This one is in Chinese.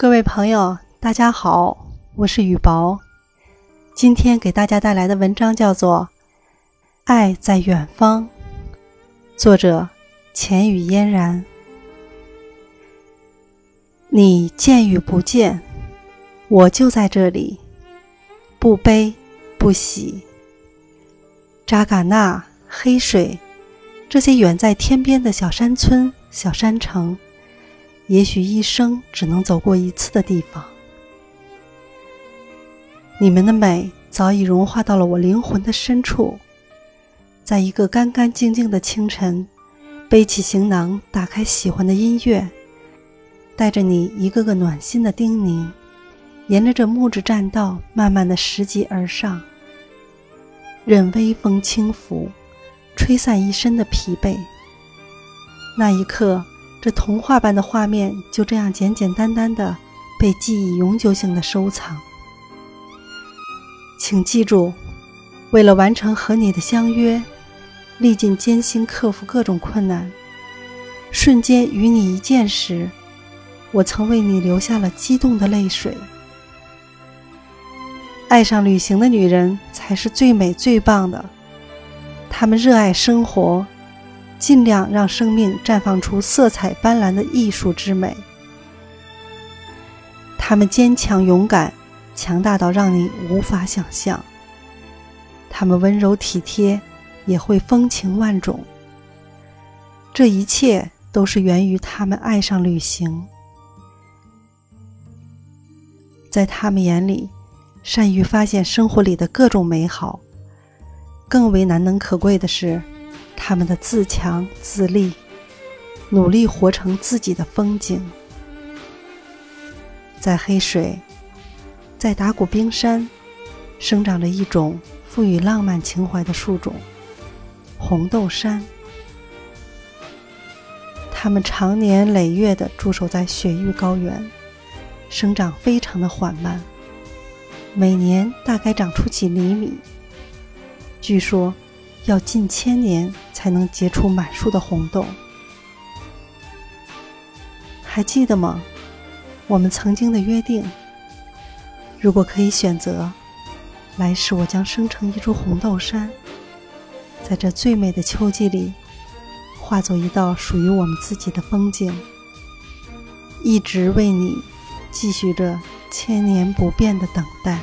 各位朋友，大家好，我是雨薄。今天给大家带来的文章叫做《爱在远方》，作者浅语嫣然。你见与不见，我就在这里，不悲不喜。扎尕那、黑水，这些远在天边的小山村、小山城。也许一生只能走过一次的地方，你们的美早已融化到了我灵魂的深处。在一个干干净净的清晨，背起行囊，打开喜欢的音乐，带着你一个个暖心的叮咛，沿着这木质栈道慢慢的拾级而上，任微风轻拂，吹散一身的疲惫。那一刻。这童话般的画面就这样简简单单的被记忆永久性的收藏。请记住，为了完成和你的相约，历尽艰辛，克服各种困难，瞬间与你一见时，我曾为你流下了激动的泪水。爱上旅行的女人才是最美最棒的，她们热爱生活。尽量让生命绽放出色彩斑斓的艺术之美。他们坚强勇敢，强大到让你无法想象。他们温柔体贴，也会风情万种。这一切都是源于他们爱上旅行。在他们眼里，善于发现生活里的各种美好。更为难能可贵的是。他们的自强自立，努力活成自己的风景。在黑水，在达古冰山，生长着一种赋予浪漫情怀的树种——红豆杉。它们长年累月地驻守在雪域高原，生长非常的缓慢，每年大概长出几厘米。据说。要近千年才能结出满树的红豆，还记得吗？我们曾经的约定，如果可以选择，来世我将生成一株红豆杉，在这最美的秋季里，化作一道属于我们自己的风景，一直为你继续着千年不变的等待。